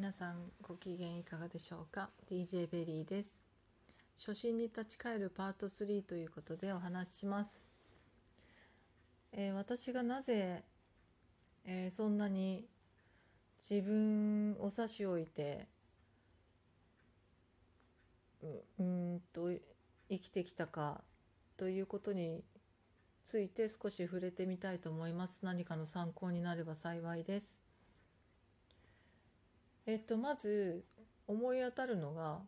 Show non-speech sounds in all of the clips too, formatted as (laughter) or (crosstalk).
皆さんご機嫌いかがでしょうか？DJ ベリーです。初心に立ち返るパート3ということでお話しします、えー、私がなぜ、えー、そんなに自分を差し置いてううんと生きてきたかということについて少し触れてみたいと思います。何かの参考になれば幸いです。えっと、まず思い当たるのが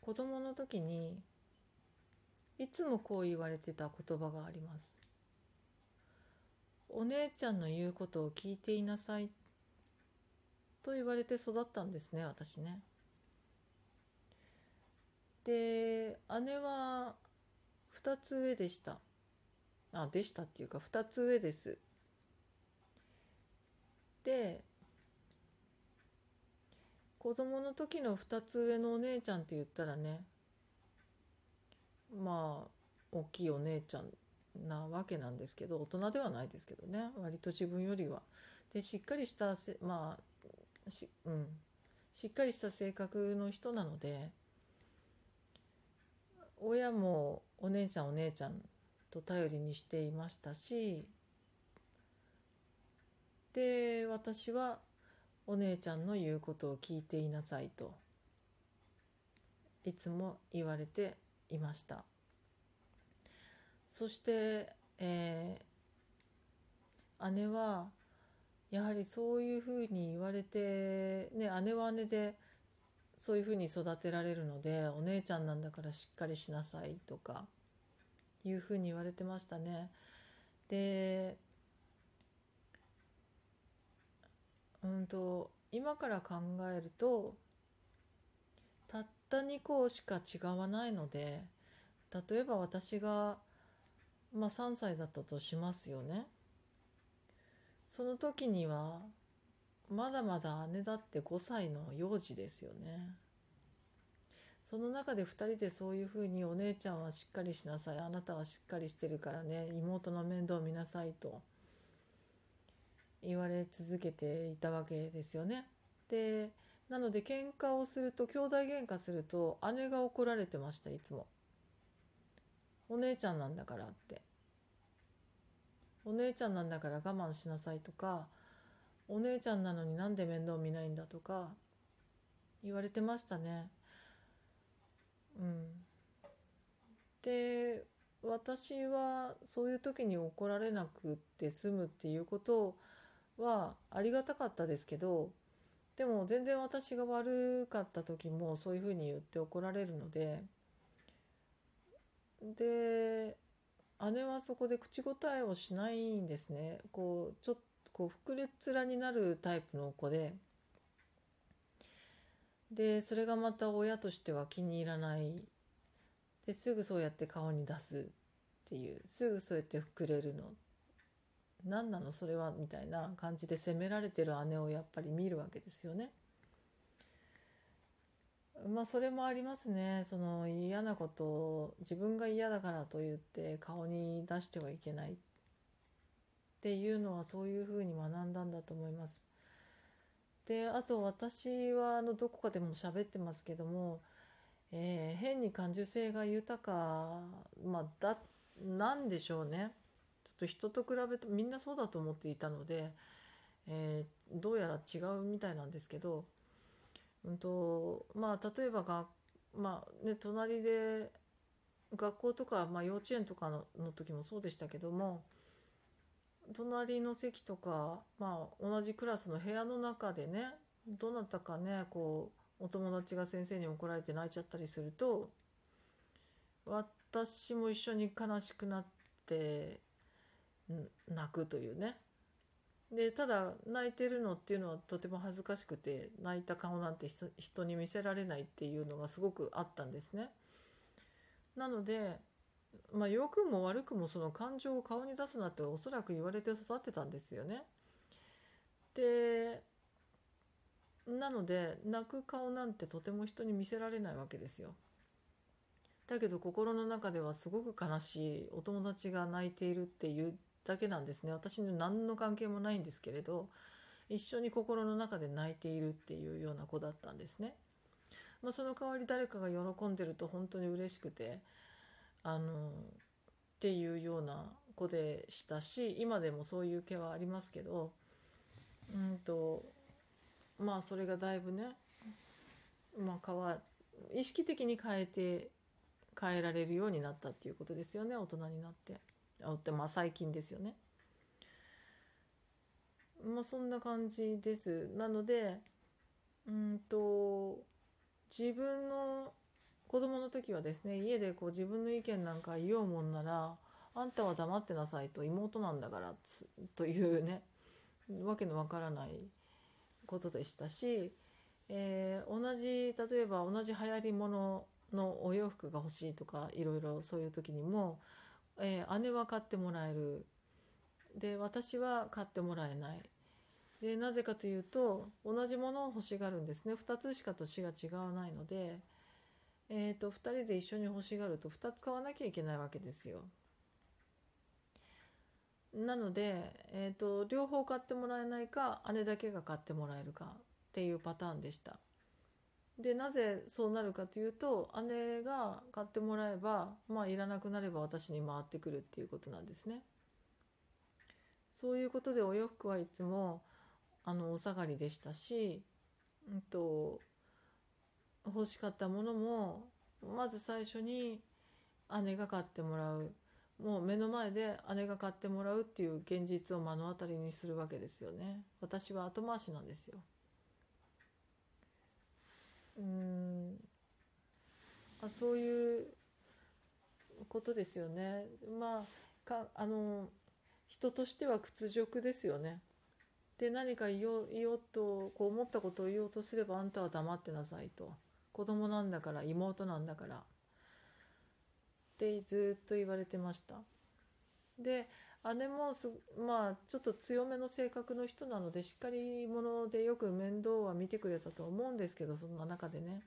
子供の時にいつもこう言われてた言葉があります。お姉ちゃんの言うことを聞いていなさいと言われて育ったんですね私ね。で姉は2つ上でした。あでしたっていうか2つ上です。で子供の時の2つ上のお姉ちゃんって言ったらねまあ大きいお姉ちゃんなわけなんですけど大人ではないですけどね割と自分よりは。でしっかりしたまあし,、うん、しっかりした性格の人なので親もお姉ちゃんお姉ちゃんと頼りにしていましたしで私はお姉ちゃんの言うことを聞いていなさいといつも言われていましたそして、えー、姉はやはりそういうふうに言われて、ね、姉は姉でそういうふうに育てられるのでお姉ちゃんなんだからしっかりしなさいとかいうふうに言われてましたね。でうんと今から考えるとたった2個しか違わないので例えば私が、まあ、3歳だったとしますよね。その時にはまだまだ姉だって5歳の幼児ですよね。その中で2人でそういうふうにお姉ちゃんはしっかりしなさいあなたはしっかりしてるからね妹の面倒を見なさいと言われ続けていたわけですよね。でなので喧嘩をすると兄弟喧嘩すると姉が怒られてましたいつも。お姉ちゃんなんだからって。お姉ちゃんなんだから我慢しなさいとかお姉ちゃんなのになんで面倒見ないんだとか言われてましたね。うん。で私はそういう時に怒られなくって済むっていうことをはありがたかったですけどでも全然私が悪かった時もそういうふうに言って怒られるのでで姉はそこで口答えをしないんですね。こうちょっとこう膨れ面になるタイプの子ででそれがまた親としては気に入らない。ですぐそうやって顔に出すっていうすぐそうやって膨れるの。何なのそれはみたいな感じで責められてる姉をやっぱり見るわけですよね。まあそれもありますねその嫌なことを自分が嫌だからと言って顔に出してはいけないっていうのはそういうふうに学んだんだと思います。であと私はあのどこかでも喋ってますけども、えー、変に感受性が豊か、まあ、だなんでしょうね。と人と比べてみんなそうだと思っていたので、えー、どうやら違うみたいなんですけど、うんとまあ、例えばが、まあね、隣で学校とか、まあ、幼稚園とかのの時もそうでしたけども隣の席とか、まあ、同じクラスの部屋の中でねどなたかねこうお友達が先生に怒られて泣いちゃったりすると私も一緒に悲しくなって泣くというねでただ泣いてるのっていうのはとても恥ずかしくて泣いた顔なんて人に見せられないっていうのがすごくあったんですね。なのでまあ良くも悪くもその感情を顔に出すなっておそらく言われて育ってたんですよね。でなので泣く顔なんてとても人に見せられないわけですよ。だけど心の中ではすごく悲しいお友達が泣いているっていうだけなんですね私に何の関係もないんですけれど一緒に心の中で泣いているっていうような子だったんですね。まあ、その代わり誰かが喜んでると本当に嬉しくてあのっていうような子でしたし今でもそういう気はありますけどうんとまあそれがだいぶね、まあ、変わ意識的に変えて変えられるようになったっていうことですよね大人になってあってまあ最近ですよね。まあそんな感じです。なのでうんと自分の子供の時はですね家でこう自分の意見なんか言おうもんならあんたは黙ってなさいと妹なんだからというねわけのわからないことでしたし、えー、同じ例えば同じ流行り物のお洋服が欲しいとかいろいろそういう時にも、えー、姉は買ってもらえるで私は買ってもらえないでなぜかというと同じものを欲しがるんですね2つしか年が違わないので、えーと、2人で一緒に欲しがると2つ買わなきゃいけないわけですよ。なので、えーと、両方買ってもらえないか姉だけが買ってもらえるかっていうパターンでした。でなぜそうなるかというと姉が買ってもらえばまあいらなくなれば私に回ってくるっていうことなんですね。そういうことでお洋服はいつもあのお下がりでしたし、うんと、欲しかったものもまず最初に姉が買ってもらう。もう目の前で姉が買ってもらうっていう現実を目の当たりにするわけですよね。私は後回しなんですよ。うん。あそういうことですよね。まあかあの人としては屈辱ですよね。で何か言おう言おうとこう思ったことを言おうとすればあんたは黙ってなさいと。子供なんだから妹なんだから。ってずっと言われてました。で姉もすまあちょっと強めの性格の人なのでしっかり者でよく面倒は見てくれたと思うんですけどそんな中でね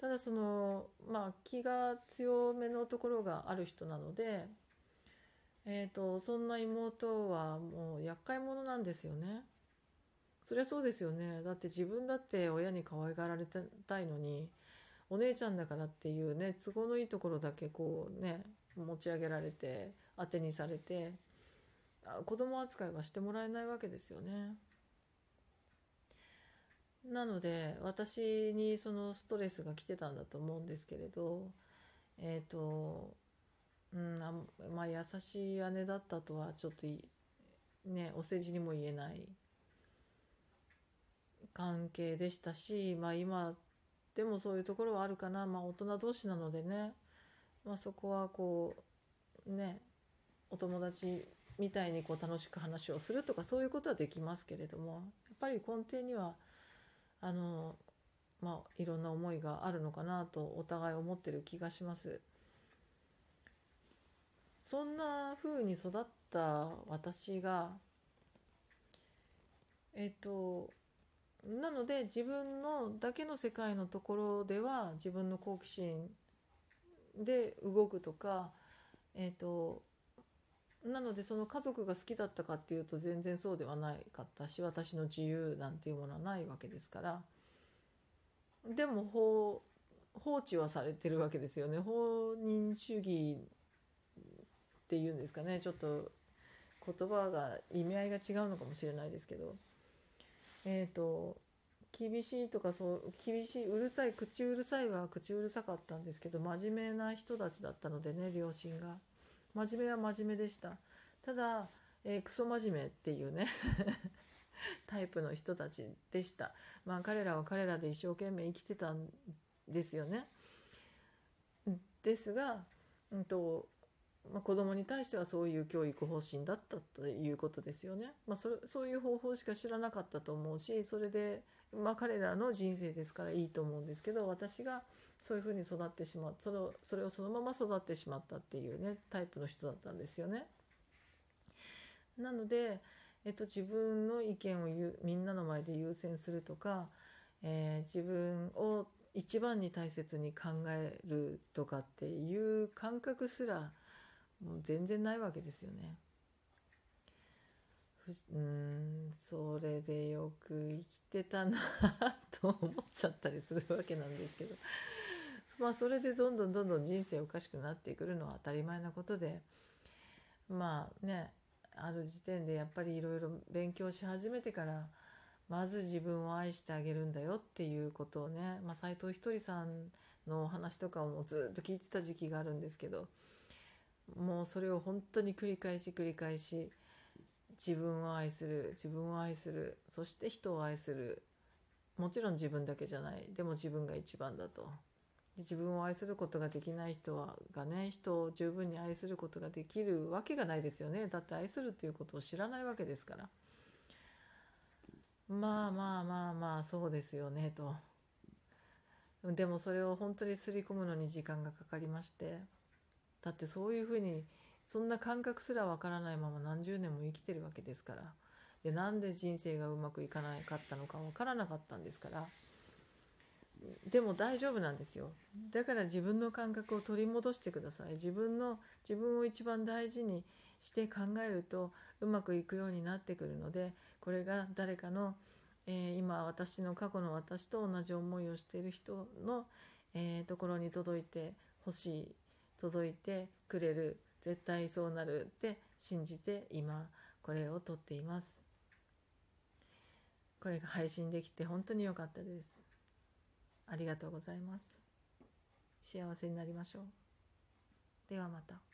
ただそのまあ気が強めのところがある人なのでえーと、そんな妹はもう厄介者なんですよね。そりゃそうですよね。だって自分だって親に可愛がられたいのにお姉ちゃんだからっていうね都合のいいところだけこうね持ち上げられて当てにされて子供扱いはしてもらえないわけですよね。なので私にそのストレスが来てたんだと思うんですけれどえっ、ー、とうんあまあ優しい姉だったとはちょっとねお世辞にも言えない。関係でしたしまあ今でもそういうところはあるかな。まあ大人同士なのでね、まあ、そこはこうねお友達みたいにこう楽しく話をするとかそういうことはできますけれどもやっぱり根底にはあのまあいろんな思いがあるのかなとお互い思ってる気がします。そんな風に育った私がえっとなので自分のだけの世界のところでは自分の好奇心で動くとかえっとなのでその家族が好きだったかっていうと全然そうではないかったし私の自由なんていうものはないわけですから。でも放放置はされてるわけですよね。放任主義っていうんですかね。ちょっと言葉が意味合いが違うのかもしれないですけど。えっ、ー、と厳しいとかそう厳しいうるさい口うるさいは口うるさかったんですけど真面目な人たちだったのでね両親が。真面目は真面目でした。ただ、えー、クソ真面目っていうね (laughs) タイプの人たちでした。まあ彼らは彼らで一生懸命生きてたんですよね。ですが、うんとまあ、子供に対してはそういう教育方針だったということですよね。まあ、そそういう方法しか知らなかったと思うしそれで、まあ、彼らの人生ですからいいと思うんですけど私がそういうふうに育ってしまっそれをそれをそのまま育ってしまったっていうねタイプの人だったんですよね。なので、えっと、自分の意見を言うみんなの前で優先するとか、えー、自分を一番に大切に考えるとかっていう感覚すらもう全然ないわけですよね。うんそれでよく生きてたなと思っちゃったりするわけなんですけどまあそれでどんどんどんどん人生おかしくなってくるのは当たり前なことでまあねある時点でやっぱりいろいろ勉強し始めてからまず自分を愛してあげるんだよっていうことをね、まあ、斉藤ひとりさんのお話とかもずっと聞いてた時期があるんですけどもうそれを本当に繰り返し繰り返し自分を愛する自分を愛するそして人を愛する。もちろん自分だけじゃない。でも自分が一番だと。自分を愛することができない人はがね人を十分に愛することができるわけがないですよね。だって愛するっていうことを知らないわけですから。まあまあまあまあそうですよねと。でもそれを本当にすり込むのに時間がかかりまして。だってそういうふうにそんな感覚すらわからないまま何十年も生きてるわけですから。でなんで人生がうまくいかなかったのかわからなかったんですから。でも大丈夫なんですよ。だから自分の感覚を取り戻してください。自分の自分を一番大事にして考えるとうまくいくようになってくるのでこれが誰かの、えー、今私の過去の私と同じ思いをしている人の、えー、ところに届いてほしい。届いてくれる絶対そうなるって信じて今これを撮っています。これが配信できて本当に良かったです。ありがとうございます。幸せになりましょう。ではまた。